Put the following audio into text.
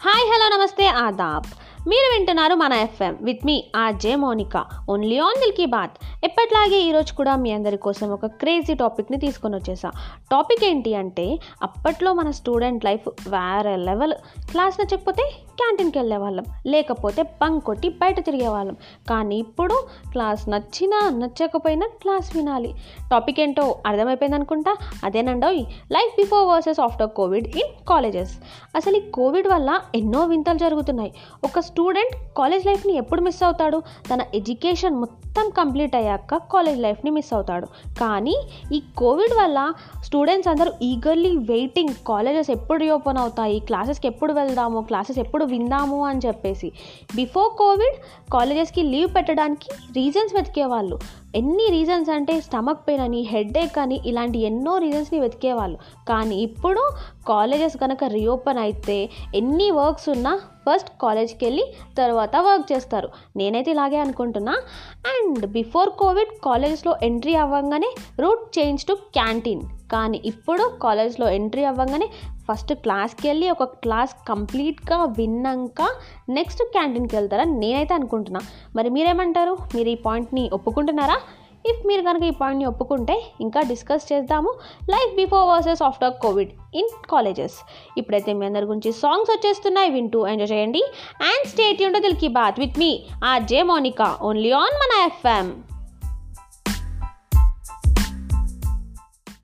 Hi hello నమస్తే ఆదాబ్. మీరు వింటున్నారు మన FM. With me RJ Monika. Only on Dil Ki Baat ఎప్పట్లాగే ఈరోజు కూడా మీ అందరి కోసం ఒక క్రేజీ టాపిక్ని తీసుకొని వచ్చేసా. టాపిక్ ఏంటి అంటే అప్పట్లో మన స్టూడెంట్ లైఫ్ వేరే లెవెల్ క్లాస్ నచ్చకపోతే క్యాంటీన్కి వెళ్ళే వాళ్ళం లేకపోతే బంక్ కొట్టి బయట తిరిగే వాళ్ళం కానీ ఇప్పుడు క్లాస్ నచ్చినా నచ్చకపోయినా క్లాస్ వినాలి. టాపిక్ ఏంటో అర్థమైపోయింది అనుకుంటా? అదేనండో life before versus after COVID in colleges. అసలు ఈ కోవిడ్ వల్ల ఎన్నో వింతలు జరుగుతున్నాయి. ఒక స్టూడెంట్ కాలేజ్ లైఫ్ని ఎప్పుడు మిస్ అవుతాడు? తన ఎడ్యుకేషన్ మొత్తం కంప్లీట్ అయ్యాక కాలేజ్ లైఫ్ని మిస్ అవుతాడు. కానీ ఈ కోవిడ్ వల్ల స్టూడెంట్స్ అందరూ ఈగర్లీ వెయిటింగ్. కాలేజెస్ ఎప్పుడు రీఓపెన్ అవుతాయి? క్లాసెస్కి ఎప్పుడు వెళ్దాము? క్లాసెస్ ఎప్పుడు విందాము అని చెప్పేసి. బిఫోర్ కోవిడ్ కాలేజెస్కి లీవ్ పెట్టడానికి రీజన్స్ వెతికేవాళ్ళు. ఎన్ని రీజన్స్ అంటే స్టమక్ పెయిన్ అని హెడేక్ అని ఇలాంటి ఎన్నో రీజన్స్ని వెతికేవాళ్ళు. కానీ ఇప్పుడు కాలేజెస్ కనుక రీఓపెన్ అయితే ఎన్ని వర్క్స్ ఉన్నా ఫస్ట్ కాలేజ్కి వెళ్ళి తర్వాత వర్క్ చేస్తారు. నేనైతే ఇలాగే అనుకుంటున్నా. అండ్ బిఫోర్ కోవిడ్ కాలేజెస్లో ఎంట్రీ అవ్వగానే రూట్ చేంజ్ టు క్యాంటీన్ కానీ ఇప్పుడు కాలేజ్లో ఎంట్రీ అవ్వగానే ఫస్ట్ క్లాస్కి వెళ్ళి ఒక క్లాస్ కంప్లీట్గా విన్నాక నెక్స్ట్ క్యాంటీన్కి వెళ్తారని నేనైతే అనుకుంటున్నా. మరి మీరేమంటారు? మీరు ఈ పాయింట్ని ఒప్పుకుంటున్నారా? ఇఫ్ మీరు కనుక ఈ పాయింట్ని ఒప్పుకుంటే ఇంకా డిస్కస్ చేద్దాము. Life before versus after COVID in colleges. ఇప్పుడైతే మీ అందరి గురించి సాంగ్స్ వచ్చేస్తున్నాయి. వింటూ ఎంజాయ్ చేయండి. అండ్ స్టేట్ యూన్ దిల్కి Baat with me R J Monika only on మన ఎఫ్ఎం.